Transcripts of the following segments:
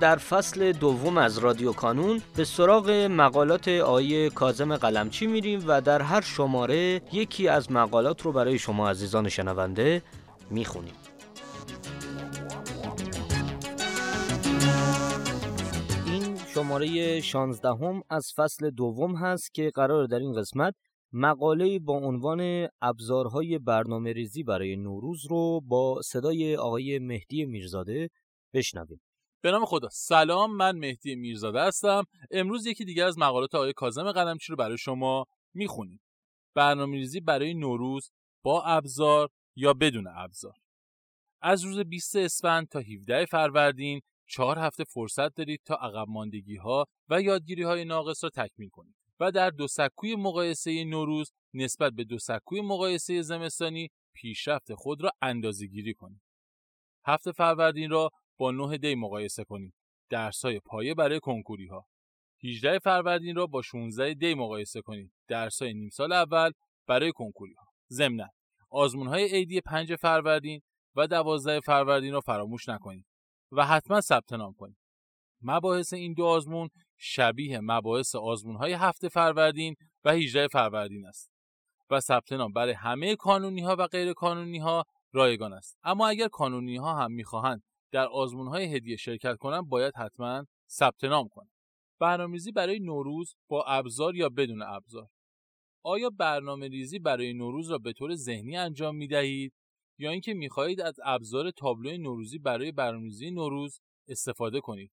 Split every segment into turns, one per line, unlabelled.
در فصل دوم از رادیو کانون به سراغ مقالات آیه کازم قلمچی میریم و در هر شماره یکی از مقالات رو برای شما عزیزان شنونده می‌خونیم. این شماره 16 هم از فصل دوم هست که قرار در این قسمت مقاله با عنوان ابزارهای برنامه ریزی برای نوروز رو با صدای آقای مهدی میرزاده بشنویم.
به نام خدا. سلام من مهدی میرزاده هستم. امروز یکی دیگه از مقالات آقای کاظم قلمچی رو برای شما می‌خونیم. برنامه‌ریزی برای نوروز با ابزار یا بدون ابزار. از روز 20 اسفند تا 17 فروردین چهار هفته فرصت دارید تا عقب ماندگی ها و یادگیری های ناقص را تکمیل کنید و در دو سکوی مقایسه نوروز نسبت به دو سکوی مقایسه زمستانی پیشرفت خود را اندازه گیری کنید. هفته فروردین را با 9 دی مقایسه کنید. درس های پایه برای کنکوری ها. 18 فروردین را با 16 دی مقایسه کنید. درس های نیم سال اول برای کنکوری ها. ضمن آزمون های عیدی 5 فروردین و 12 فروردین را فراموش نکنید و حتما ثبت نام کنید. مباحث این دو آزمون شبیه مباحث آزمون های هفته فروردین و 18 فروردین است و ثبت نام برای همه کانونی ها و غیر کانونی ها رایگان است اما اگر کانونی ها هم می‌خواهند در آزمون های هدیه شرکت کنند باید حتما ثبت نام کنند برنامه‌ریزی برای نوروز با ابزار یا بدون ابزار؟ آیا برنامه ریزی برای نوروز را به طور ذهنی انجام می دهید یا اینکه می خواهید از ابزار تابلو نوروزی برای برنامه‌ریزی نوروز استفاده کنید؟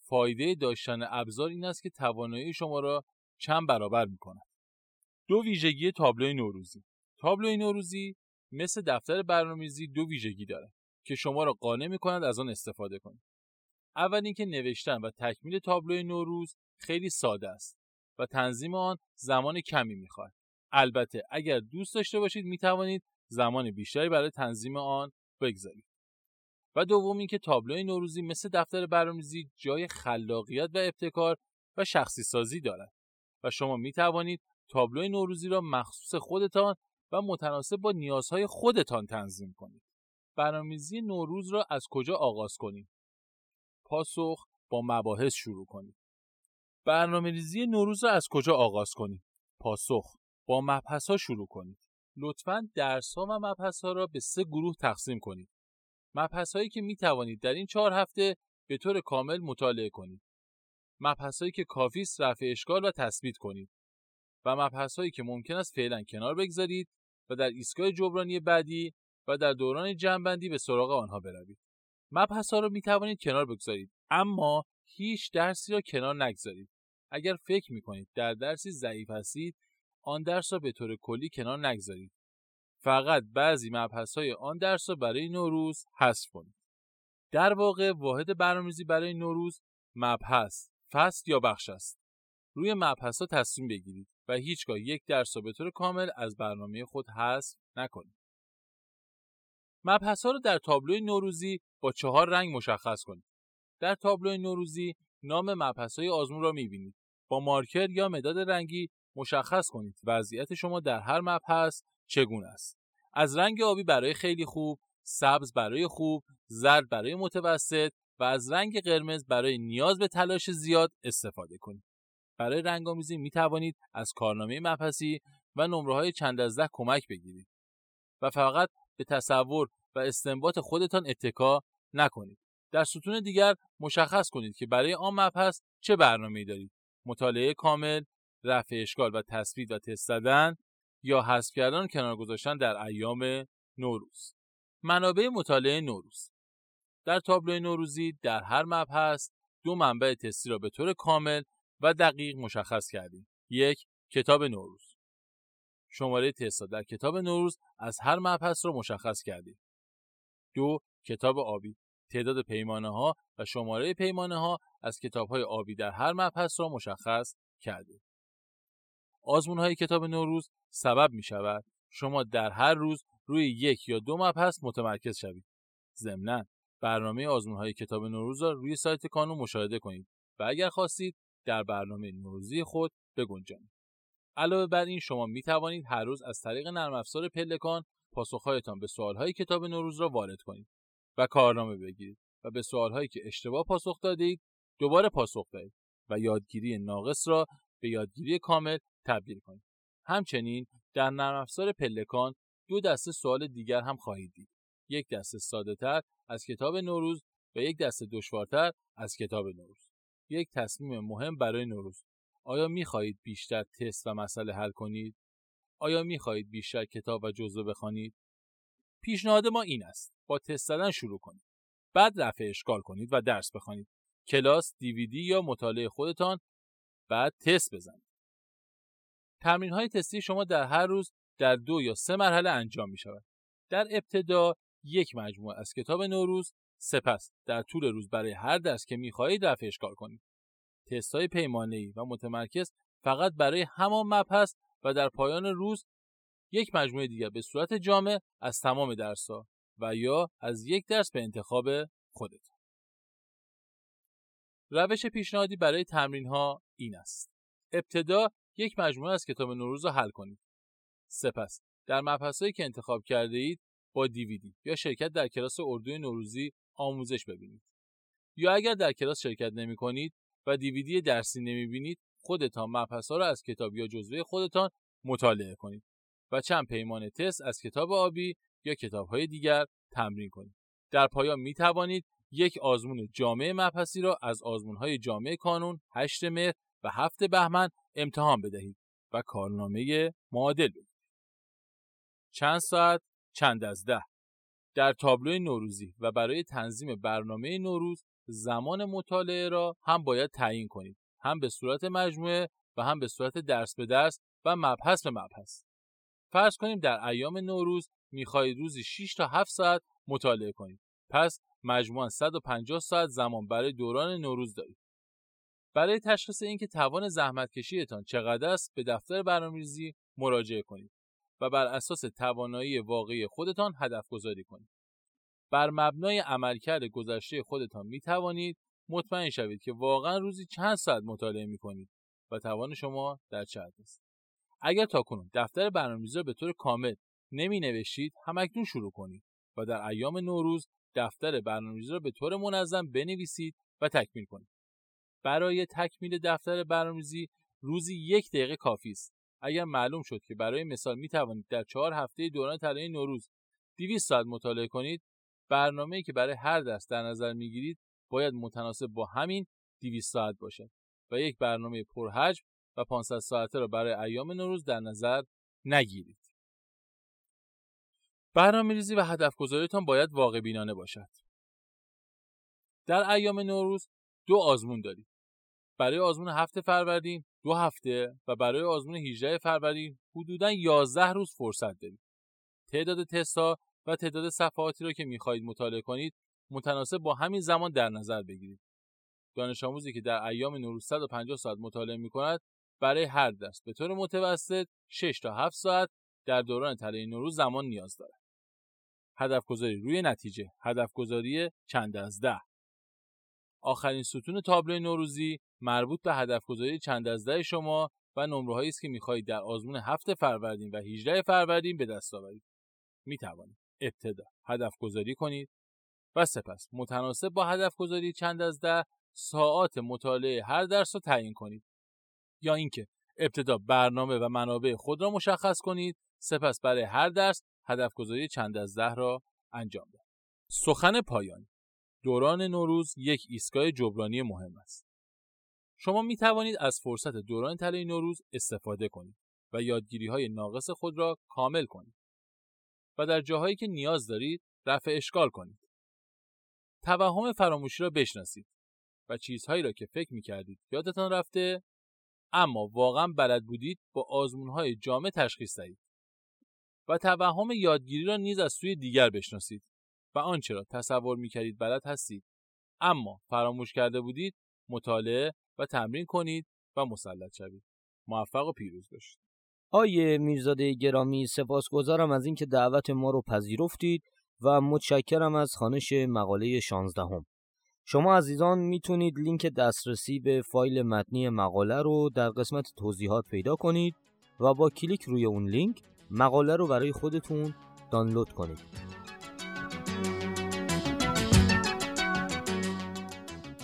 فایده داشتن ابزار این است که توانایی شما را چند برابر می کند. دو ویژگی تابلوی نوروزی. تابلوی نوروزی مثل دفتر برنامه‌ریزی دو ویژگی دارد. که شما را قانع می کند از آن استفاده کنید. اول اینکه نوشتن و تکمیل تابلوی نوروز خیلی ساده است و تنظیم آن زمان کمی می‌خواهد. البته اگر دوست داشته باشید می توانید زمان بیشتری برای تنظیم آن بگذارید. و دوم اینکه تابلوی نوروزی مثل دفتر برنامه‌ریزی جای خلاقیت و ابتکار و شخصی سازی دارد و شما می توانید تابلوی نوروزی را مخصوص خودتان و متناسب با نیازهای خودتان تنظیم کنید. برنامه‌ریزی نوروز را از کجا آغاز کنید؟ پاسخ با مباحث شروع کنید. برنامه‌ریزی نوروز را از کجا آغاز کنید؟ پاسخ با مبحث ها شروع کنید. لطفاً درس ها و مبحث ها را به سه گروه تقسیم کنید. مبحث هایی که می توانید در این چهار هفته به طور کامل مطالعه کنید. مبحث هایی که کافی است رفع اشکال و تثبیت کنید و مبحث هایی که ممکن است فعلا کنار بگذارید و در ایستگاه جبرانی بعدی و در دوران جمعبندی به سراغ آنها بروید. مبحث ها را می توانید کنار بگذارید اما هیچ درسی را کنار نگذارید. اگر فکر می کنید در درسی ضعیف هستید آن درس را به طور کلی کنار نگذارید. فقط بعضی مبحث های آن درس را برای نوروز حذف کنید. در واقع واحد برنامه‌ریزی برای نوروز مبحث، فصل یا بخش است. روی مبحث ها تصمیم بگیرید و هیچگاه یک درس را به طور کامل از برنامه خود حذف نکنید. مبحث ها را در تابلوی نوروزی با چهار رنگ مشخص کنید. در تابلوی نوروزی نام مبحث های آزمون را می‌بینید. با مارکر یا مداد رنگی مشخص کنید وضعیت شما در هر مبحث چگونه است. از رنگ آبی برای خیلی خوب، سبز برای خوب، زرد برای متوسط و از رنگ قرمز برای نیاز به تلاش زیاد استفاده کنید. برای رنگامیزی می توانید از کارنامه مبحثی و نمره های چند از ده کمک بگیرید و فقط به تصور و استنباط خودتان اتکا نکنید. در ستون دیگر مشخص کنید که برای آن مبحث چه برنامه‌ای دارید. مطالعه کامل، رفع اشکال و تثبیت و تست زدن یا حذف کردن کنار گذاشتن در ایام نوروز. منابع مطالعه نوروز در تابلو نوروزی در هر مبحث دو منبع تستی را به طور کامل و دقیق مشخص کردیم. یک کتاب نوروز شماره تستا در کتاب نوروز از هر مبحث رو مشخص کردید. دو کتاب آبی تعداد پیمانه ها و شماره پیمانه ها از کتاب های آبی در هر مبحث را مشخص کرده. آزمون های کتاب نوروز سبب می شود شما در هر روز روی یک یا دو مبحث متمرکز شوید. ضمناً برنامه آزمون های کتاب نوروز را روی سایت کانون مشاهده کنید و اگر خواستید در برنامه نوروزی خود بگنجانید. علاوه بر این شما می توانید هر روز از طریق نرم افزار پلکان پاسخهایتان به سوالهای کتاب نوروز را وارد کنید و کارنامه بگیرید و به سوالهایی که اشتباه پاسخ دادید دوباره پاسخ دهید و یادگیری ناقص را به یادگیری کامل تبدیل کنید. همچنین در نرم افزار پلکان دو دسته سوال دیگر هم خواهید دید. یک دسته ساده تر از کتاب نوروز و یک دسته دشوارتر از کتاب نوروز. یک تصمیم مهم برای نوروز. آیا می خواهید بیشتر تست و مسئله حل کنید؟ آیا می خواهید بیشتر کتاب و جزوه بخوانید؟ پیشنهاد ما این است. با تست زدن شروع کنید. بعد رفع اشکال کنید و درس بخوانید. کلاس، دیویدی یا مطالعه خودتان بعد تست بزنید. تمرین های تستی شما در هر روز در دو یا سه مرحله انجام می شود. در ابتدا یک مجموعه از کتاب نوروز سپس در طول روز برای هر درس که می خواهید رفع اشکال کنید. تست های پیمانه و متمرکز فقط برای همان مبحث و در پایان روز یک مجموعه دیگر به صورت جامع از تمام درسها و یا از یک درس به انتخاب خودت. روش پیشنهادی برای تمرین ها این است. ابتدا یک مجموعه از کتاب نوروز را حل کنید. سپس در مبحثهایی که انتخاب کرده اید با دیویدی یا شرکت در کلاس اردوی نوروزی آموزش ببینید. یا اگر در کلاس شرکت نمی کنید و دیویدی درسی نمی بینید خودتان مبحث را از کتاب یا جزوه خودتان مطالعه کنید و چند پیمان تست از کتاب آبی یا کتاب های دیگر تمرین کنید. در پایان می توانید یک آزمون جامعه مبحثی را از آزمون های جامعه کانون 8 مهر و 7 بهمن امتحان بدهید و کارنامه معادل بگیرید. چند ساعت چند از ده در تابلو نوروزی و برای تنظیم برنامه نوروز زمان مطالعه را هم باید تعیین کنید هم به صورت مجموعه و هم به صورت درس به درس و مبحث به مبحث. فرض کنیم در ایام نوروز می‌خواهید روزی 6 تا 7 ساعت مطالعه کنید. پس مجموعا 150 ساعت زمان برای دوران نوروز دارید. برای تشخیص اینکه توان زحمت کشیتان چقدر است به دفتر برنامه‌ریزی مراجعه کنید و بر اساس توانایی واقعی خودتان هدف گذاری کنید. بر مبنای عملکرد گذشته خودتان می توانید مطمئن شوید که واقعا روزی چند ساعت مطالعه می کنید و توان شما در چه است. اگر تاکنون دفتر برنامه‌ریزی را به طور کامل نمی نوشتید همکنون شروع کنید و در ایام نوروز دفتر برنامه‌ریزی را به طور منظم بنویسید و تکمیل کنید. برای تکمیل دفتر برنامه‌ریزی روزی یک دقیقه کافی است. اگر معلوم شد که برای مثال می توانید در چهار هفته دوران طلایی نوروز 200 ساعت مطالعه کنید برنامه‌ای که برای هر درس در نظر می‌گیرید باید متناسب با همین 200 ساعت باشد و یک برنامه پرحجم و 500 ساعته را برای ایام نوروز در نظر نگیرید. برنامه ریزی و هدف گذاریتان باید واقع بینانه باشد. در ایام نوروز دو آزمون دارید. برای آزمون هفته فروردین دو هفته و برای آزمون 18 فروردین حدوداً 11 روز فرصت دارید. تعداد تست‌ها و تعداد صفحاتی را که می‌خواهید مطالعه کنید متناسب با همین زمان در نظر بگیرید. دانش آموزی که در ایام نوروز 150 ساعت مطالعه می کند برای هر درس به طور متوسط 6 تا 7 ساعت در دوران طلای نوروز زمان نیاز دارد. هدف گذاری روی نتیجه هدف گذاری چند از ده آخرین ستون تابلو نوروزی مربوط به هدف گذاری چند از ده شما و نمره است که می‌خواهید در آزمون هفته فروردین و 18 فروردین به دست آورید. می توانید ابتدا هدف گذاری کنید و سپس متناسب با هدف گذاری چند از ده ساعات مطالعه هر درس را تعیین کنید یا اینکه ابتدا برنامه و منابع خود را مشخص کنید سپس برای هر درس هدف گذاری چند از ده را انجام دهید. سخن پایانی دوران نوروز یک ایستگاه جبرانی مهم است. شما می توانید از فرصت دوران طلای نوروز استفاده کنید و یادگیری های ناقص خود را کامل کنید و در جاهایی که نیاز دارید رفع اشکال کنید. توهم فراموشی را بشناسید و چیزهایی را که فکر می کردید یادتان رفته؟ اما واقعا بلد بودید با آزمونهای جامع تشخیص دهید و توهم یادگیری را نیز از سوی دیگر بشناسید و آنچه را تصور می‌کردید بلد هستید. اما فراموش کرده بودید مطالعه و تمرین کنید و مسلط شوید. موفق و پیروز باشید.
آیه میرزاده گرامی سپاسگزارم از اینکه دعوت ما رو پذیرفتید. و متشکرم از خوانش مقاله 16 هم. شما عزیزان می‌تونید لینک دسترسی به فایل متنی مقاله رو در قسمت توضیحات پیدا کنید و با کلیک روی اون لینک مقاله رو برای خودتون دانلود کنید.